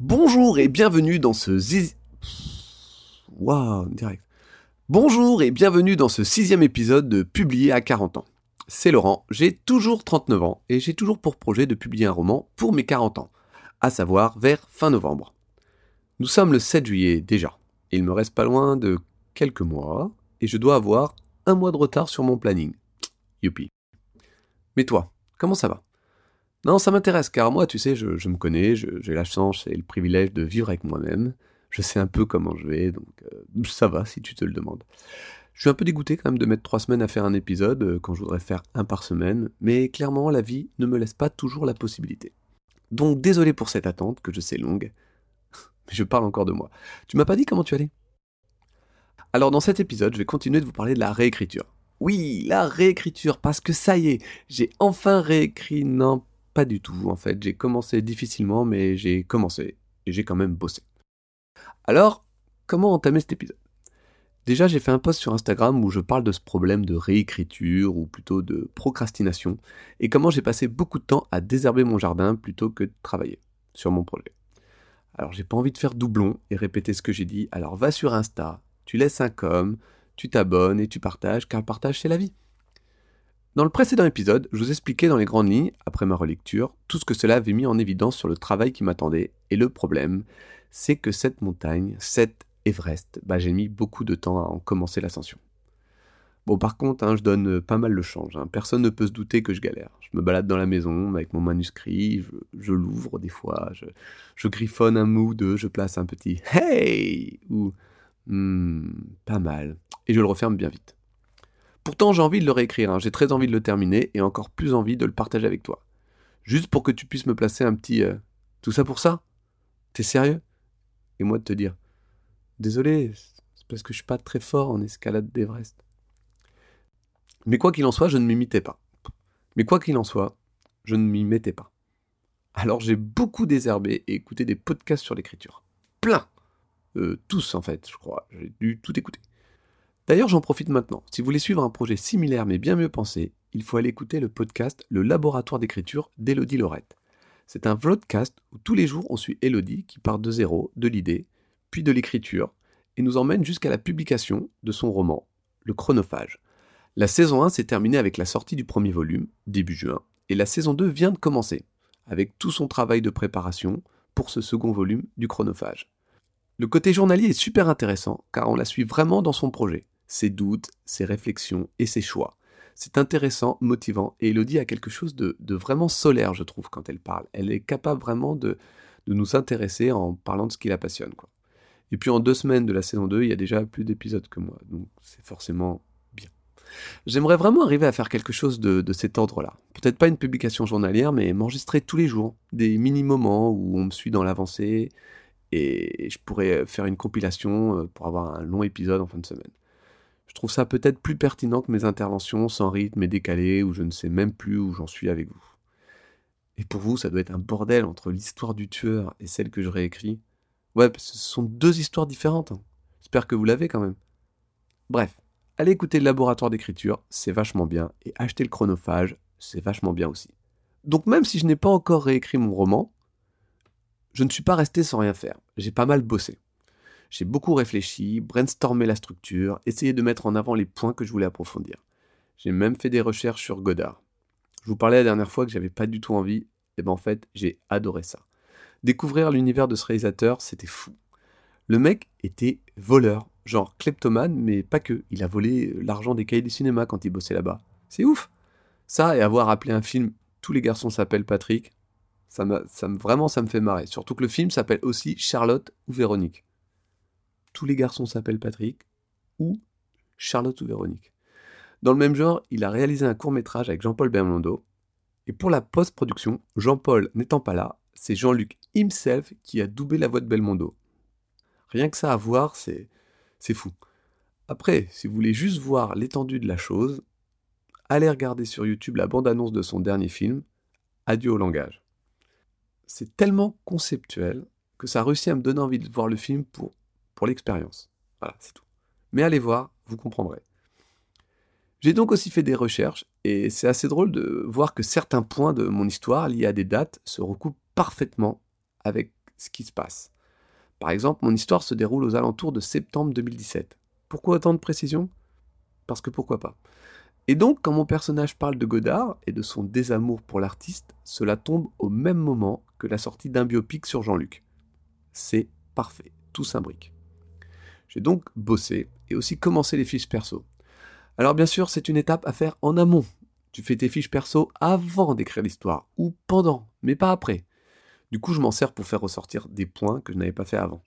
Bonjour et bienvenue dans ce. Waouh, direct. Bonjour et bienvenue dans ce sixième épisode de Publier à 40 ans. C'est Laurent, j'ai toujours 39 ans et j'ai toujours pour projet de publier un roman pour mes 40 ans, à savoir vers fin novembre. Nous sommes le 7 juillet déjà. Il me reste pas loin de quelques mois et je dois avoir un mois de retard sur mon planning. Youpi. Mais toi, comment ça va? Non, ça m'intéresse car moi, tu sais, je, me connais, j'ai la chance et le privilège de vivre avec moi-même. Je sais un peu comment je vais, donc euh, ça va si tu te le demandes. Je suis un peu dégoûté quand même de mettre trois semaines à faire un épisode euh, quand je voudrais faire un par semaine, mais clairement la vie ne me laisse pas toujours la possibilité. Donc désolé pour cette attente que je sais longue, mais je parle encore de moi. Tu m'as pas dit comment tu allais? Alors dans cet épisode, je vais continuer de vous parler de la réécriture. Oui, la réécriture, parce que ça y est, j'ai enfin réécrit. Non, pas du tout en fait. J'ai commencé difficilement, mais j'ai commencé et j'ai quand même bossé. Alors, comment entamer cet épisode? Déjà, j'ai fait un post sur Instagram où je parle de ce problème de réécriture, ou plutôt de procrastination, et comment j'ai passé beaucoup de temps à désherber mon jardin plutôt que de travailler sur mon projet. Alors, j'ai pas envie de faire doublon et répéter ce que j'ai dit, alors va sur Insta, tu laisses un com, tu t'abonnes et tu partages, car le partage c'est la vie. Dans le précédent épisode, je vous expliquais dans les grandes lignes, après ma relecture, tout ce que cela avait mis en évidence sur le travail qui m'attendait, et le problème, c'est que cette montagne, cette Everest, bah, j'ai mis beaucoup de temps à en commencer l'ascension. Bon, par contre, hein, je donne euh, pas mal le change. hein. Personne ne peut se douter que je galère. Je me balade dans la maison avec mon manuscrit, je, je l'ouvre des fois, je, je griffonne un mot ou deux, je place un petit Hey ou Hmm, pas mal, et je le referme bien vite. Pourtant, j'ai envie de le réécrire, hein. j'ai très envie de le terminer et encore plus envie de le partager avec toi. Juste pour que tu puisses me placer un petit euh, Tout ça pour ça T'es sérieux? Et moi de te dire Désolé, c'est parce que je suis pas très fort en escalade d'Everest. Mais quoi qu'il en soit, je ne m'imitais pas. Mais quoi qu'il en soit, je ne m'y mettais pas. Alors j'ai beaucoup désherbé et écouté des podcasts sur l'écriture. Plein Euh, Tous en fait, je crois. J'ai dû tout écouter. D'ailleurs, j'en profite maintenant. Si vous voulez suivre un projet similaire mais bien mieux pensé, il faut aller écouter le podcast Le Laboratoire d'écriture d'Élodie Laurette. C'est un vlogcast où tous les jours on suit Élodie qui part de zéro, de l'idée, puis de l'écriture, et nous emmène jusqu'à la publication de son roman, Le Chronophage. La saison 1 s'est terminée avec la sortie du premier volume, début juin, et la saison 2 vient de commencer, avec tout son travail de préparation pour ce second volume du Chronophage. Le côté journalier est super intéressant, car on la suit vraiment dans son projet, ses doutes, ses réflexions et ses choix. C'est intéressant, motivant, et Elodie a quelque chose de, vraiment solaire, je trouve, quand elle parle. Elle est capable vraiment de, nous intéresser en parlant de ce qui la passionne. Et puis en deux semaines de la saison 2, il y a déjà plus d'épisodes que moi, donc c'est forcément bien. J'aimerais vraiment arriver à faire quelque chose de, de cet ordre-là. Peut-être pas une publication journalière, mais m'enregistrer tous les jours, des mini-moments où on me suit dans l'avancée, et je pourrais faire une compilation euh, pour avoir un long épisode en fin de semaine. Je trouve ça peut-être plus pertinent que mes interventions sans rythme et décalées, où je ne sais même plus où j'en suis avec vous. Et pour vous, ça doit être un bordel entre l'histoire du tueur et celle que je réécris. Ouais, ce sont deux histoires différentes. hein. J'espère que vous l'avez quand même. Bref, allez écouter le laboratoire d'écriture, c'est vachement bien, et acheter le chronophage, c'est vachement bien aussi. Donc même si je n'ai pas encore réécrit mon roman, je ne suis pas resté sans rien faire. J'ai pas mal bossé. J'ai beaucoup réfléchi, brainstormé la structure, essayé de mettre en avant les points que je voulais approfondir. J'ai même fait des recherches sur Godard. Je vous parlais la dernière fois que j'avais pas du tout envie, et ben en fait, j'ai adoré ça. Découvrir l'univers de ce réalisateur, c'était fou. Le mec était voleur, genre kleptomane, mais pas que. Il a volé l'argent des cahiers du cinéma quand il bossait là-bas. C'est ouf Ça, et avoir appelé un film Tous les garçons s'appellent Patrick, ça ça me, vraiment, ça me fait marrer. Surtout que le film s'appelle aussi Charlotte ou Véronique. Tous les garçons s'appellent Patrick ou Charlotte ou Véronique. Dans le même genre, il a réalisé un court métrage avec Jean-Paul Belmondo. Et pour la post-production, Jean-Paul n'étant pas là, c'est Jean-Luc himself qui a doublé la voix de Belmondo. Rien que ça à voir, c'est, c'est fou. Après, si vous voulez juste voir l'étendue de la chose, allez regarder sur YouTube la bande-annonce de son dernier film, Adieu au langage. C'est tellement conceptuel que ça a à me donner envie de voir le film pour, l'expérience. Voilà, c'est tout. Mais allez voir, vous comprendrez. J'ai donc aussi fait des recherches et c'est assez drôle de voir que certains points de mon histoire liés à des dates se recoupent parfaitement avec ce qui se passe. Par exemple, mon histoire se déroule aux alentours de septembre 2017. Pourquoi autant de précision Parce que pourquoi pas. Et donc, quand mon personnage parle de Godard et de son désamour pour l'artiste, cela tombe au même moment que la sortie d'un biopic sur Jean-Luc. C'est parfait, tout s'imbrique. J'ai donc bossé et aussi commencé les fiches perso. Alors bien sûr, c'est une étape à faire en amont. Tu fais tes fiches perso avant d'écrire l'histoire, ou pendant, mais pas après. Du coup, je m'en sers pour faire ressortir des points que je n'avais pas fait avant.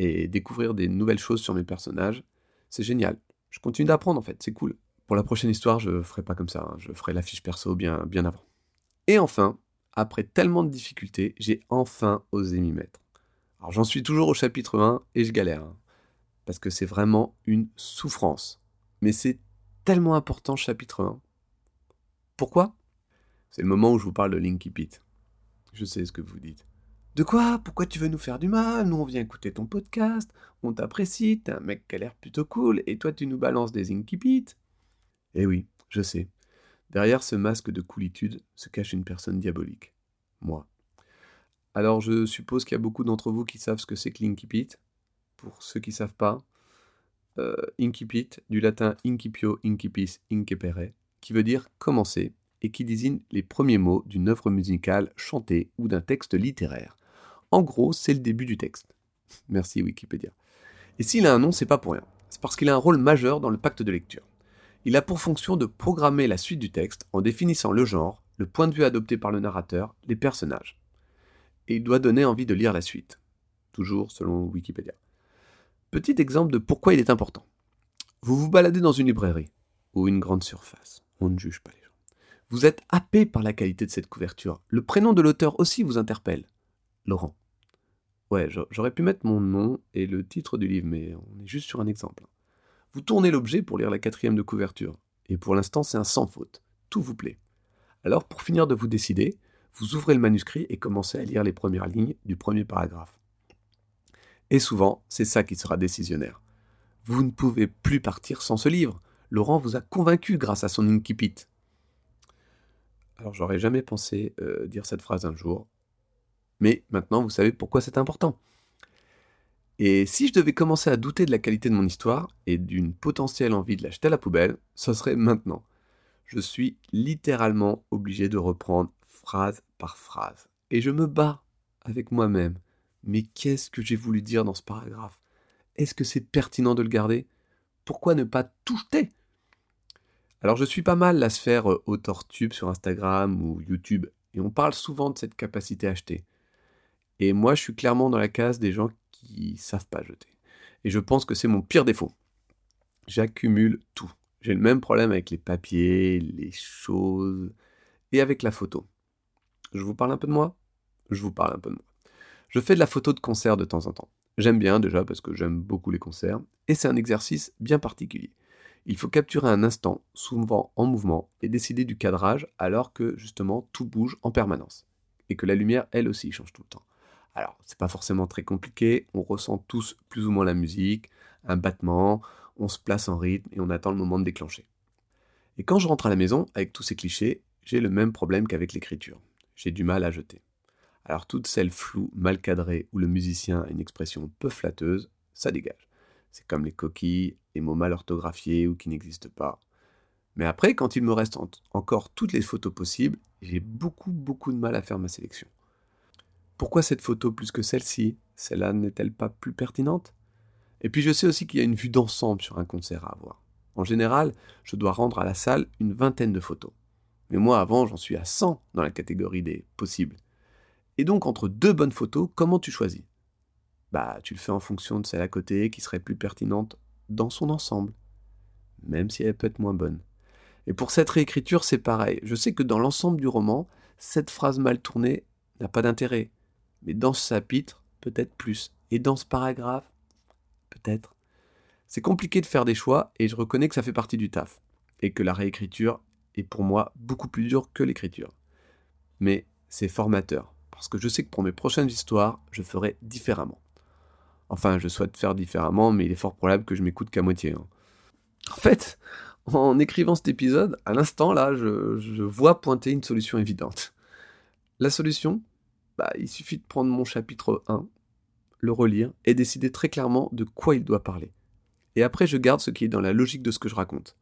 Et découvrir des nouvelles choses sur mes personnages, c'est génial. Je continue d'apprendre en fait, c'est cool. Pour la prochaine histoire, je ferai pas comme ça, hein. je ferai la fiche perso bien, bien avant. Et enfin, après tellement de difficultés, j'ai enfin osé m'y mettre. Alors j'en suis toujours au chapitre 1 et je galère. Hein, parce que c'est vraiment une souffrance. Mais c'est tellement important chapitre 1. Pourquoi? C'est le moment où je vous parle de Linky. Je sais ce que vous dites. De quoi? Pourquoi tu veux nous faire du mal? Nous on vient écouter ton podcast, on t'apprécie, t'es un mec qui a l'air plutôt cool, et toi tu nous balances des Linky Eh oui, je sais. Derrière ce masque de coolitude se cache une personne diabolique. Moi. Alors je suppose qu'il y a beaucoup d'entre vous qui savent ce que c'est que Linky. Pour ceux qui ne savent pas, euh, incipit, du latin incipio, incipis, incepere, qui veut dire commencer, et qui désigne les premiers mots d'une œuvre musicale chantée ou d'un texte littéraire. En gros, c'est le début du texte. Merci Wikipédia. Et s'il a un nom, c'est pas pour rien. C'est parce qu'il a un rôle majeur dans le pacte de lecture. Il a pour fonction de programmer la suite du texte en définissant le genre, le point de vue adopté par le narrateur, les personnages. Et il doit donner envie de lire la suite. Toujours selon Wikipédia. Petit exemple de pourquoi il est important. Vous vous baladez dans une librairie ou une grande surface. On ne juge pas les gens. Vous êtes happé par la qualité de cette couverture. Le prénom de l'auteur aussi vous interpelle. Laurent. Ouais, j'aurais pu mettre mon nom et le titre du livre, mais on est juste sur un exemple. Vous tournez l'objet pour lire la quatrième de couverture. Et pour l'instant, c'est un sans faute. Tout vous plaît. Alors, pour finir de vous décider, vous ouvrez le manuscrit et commencez à lire les premières lignes du premier paragraphe. Et souvent, c'est ça qui sera décisionnaire. Vous ne pouvez plus partir sans ce livre. Laurent vous a convaincu grâce à son incipit. Alors j'aurais jamais pensé euh, dire cette phrase un jour, mais maintenant vous savez pourquoi c'est important. Et si je devais commencer à douter de la qualité de mon histoire et d'une potentielle envie de l'acheter à la poubelle, ce serait maintenant. Je suis littéralement obligé de reprendre phrase par phrase. Et je me bats avec moi-même mais qu'est-ce que j'ai voulu dire dans ce paragraphe? Est-ce que c'est pertinent de le garder? Pourquoi ne pas tout jeter? Alors je suis pas mal la sphère euh, auteur-tube sur Instagram ou YouTube, et on parle souvent de cette capacité à acheter. Et moi je suis clairement dans la case des gens qui savent pas jeter. Et je pense que c'est mon pire défaut. J'accumule tout. J'ai le même problème avec les papiers, les choses, et avec la photo. Je vous parle un peu de moi? Je vous parle un peu de moi. Je fais de la photo de concert de temps en temps. J'aime bien déjà parce que j'aime beaucoup les concerts, et c'est un exercice bien particulier. Il faut capturer un instant, souvent en mouvement, et décider du cadrage alors que justement tout bouge en permanence. Et que la lumière, elle aussi, change tout le temps. Alors, c'est pas forcément très compliqué, on ressent tous plus ou moins la musique, un battement, on se place en rythme et on attend le moment de déclencher. Et quand je rentre à la maison, avec tous ces clichés, j'ai le même problème qu'avec l'écriture. J'ai du mal à jeter. Alors toutes celles floues, mal cadrées, où le musicien a une expression peu flatteuse, ça dégage. C'est comme les coquilles, les mots mal orthographiés ou qui n'existent pas. Mais après, quand il me reste encore toutes les photos possibles, j'ai beaucoup beaucoup de mal à faire ma sélection. Pourquoi cette photo plus que celle-ci? Celle-là n'est-elle pas plus pertinente? Et puis je sais aussi qu'il y a une vue d'ensemble sur un concert à avoir. En général, je dois rendre à la salle une vingtaine de photos. Mais moi avant, j'en suis à 100 dans la catégorie des possibles. Et donc, entre deux bonnes photos, comment tu choisis? Bah, tu le fais en fonction de celle à côté qui serait plus pertinente dans son ensemble, même si elle peut être moins bonne. Et pour cette réécriture, c'est pareil. Je sais que dans l'ensemble du roman, cette phrase mal tournée n'a pas d'intérêt. Mais dans ce chapitre, peut-être plus. Et dans ce paragraphe, peut-être. C'est compliqué de faire des choix et je reconnais que ça fait partie du taf. Et que la réécriture est pour moi beaucoup plus dure que l'écriture. Mais c'est formateur parce que je sais que pour mes prochaines histoires, je ferai différemment. Enfin, je souhaite faire différemment, mais il est fort probable que je m'écoute qu'à moitié. Hein. En fait, en écrivant cet épisode, à l'instant là, je, vois pointer une solution évidente. La solution, bah, il suffit de prendre mon chapitre 1, le relire et décider très clairement de quoi il doit parler. Et après, je garde ce qui est dans la logique de ce que je raconte.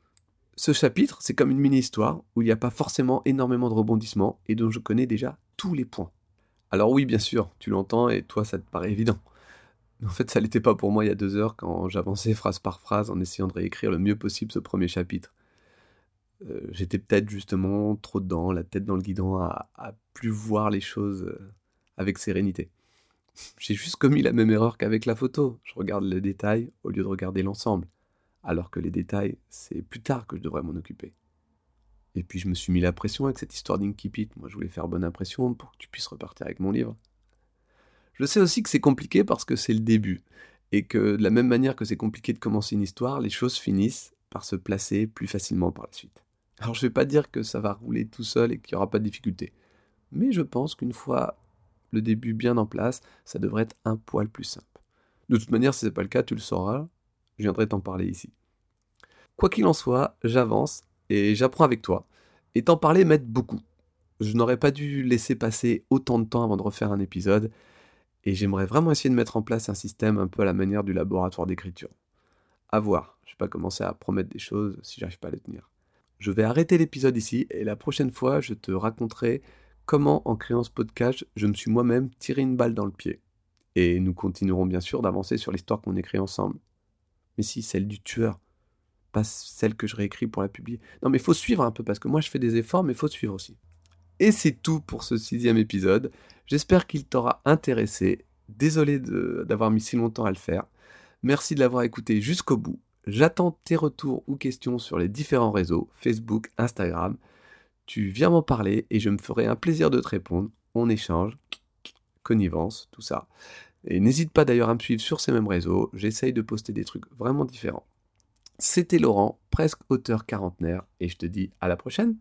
Ce chapitre, c'est comme une mini-histoire où il n'y a pas forcément énormément de rebondissements et dont je connais déjà tous les points. Alors oui, bien sûr, tu l'entends et toi, ça te paraît évident. Mais en fait, ça l'était pas pour moi il y a deux heures quand j'avançais phrase par phrase en essayant de réécrire le mieux possible ce premier chapitre. Euh, j'étais peut-être justement trop dedans, la tête dans le guidon, à, plus voir les choses euh, avec sérénité. J'ai juste commis la même erreur qu'avec la photo. Je regarde les détails au lieu de regarder l'ensemble. Alors que les détails, c'est plus tard que je devrais m'en occuper. Et puis je me suis mis la pression avec cette histoire d'Inkipit. Moi, je voulais faire bonne impression pour que tu puisses repartir avec mon livre. Je sais aussi que c'est compliqué parce que c'est le début. Et que de la même manière que c'est compliqué de commencer une histoire, les choses finissent par se placer plus facilement par la suite. Alors je vais pas dire que ça va rouler tout seul et qu'il n'y aura pas de difficulté. Mais je pense qu'une fois le début bien en place, ça devrait être un poil plus simple. De toute manière, si ce n'est pas le cas, tu le sauras, je viendrai t'en parler ici. Quoi qu'il en soit, j'avance et j'apprends avec toi. Et t'en parler m'aide beaucoup. Je n'aurais pas dû laisser passer autant de temps avant de refaire un épisode, et j'aimerais vraiment essayer de mettre en place un système un peu à la manière du laboratoire d'écriture. À voir, je vais pas commencer à promettre des choses si j'arrive pas à les tenir. Je vais arrêter l'épisode ici, et la prochaine fois, je te raconterai comment, en créant ce podcast, je me suis moi-même tiré une balle dans le pied. Et nous continuerons bien sûr d'avancer sur l'histoire qu'on écrit ensemble. Mais si, celle du tueur, pas celle que je réécris pour la publier. Non, mais il faut suivre un peu, parce que moi je fais des efforts, mais faut suivre aussi. Et c'est tout pour ce sixième épisode. J'espère qu'il t'aura intéressé. Désolé d'avoir mis si longtemps à le faire. Merci de l'avoir écouté jusqu'au bout. J'attends tes retours ou questions sur les différents réseaux, Facebook, Instagram tu viens m'en parler et je me ferai un plaisir de te répondre. On échange, connivence, tout ça. Et n'hésite pas d'ailleurs à me suivre sur ces mêmes réseaux, j'essaye de poster des trucs vraiment différents. C'était Laurent, presque auteur quarantenaire, et je te dis à la prochaine.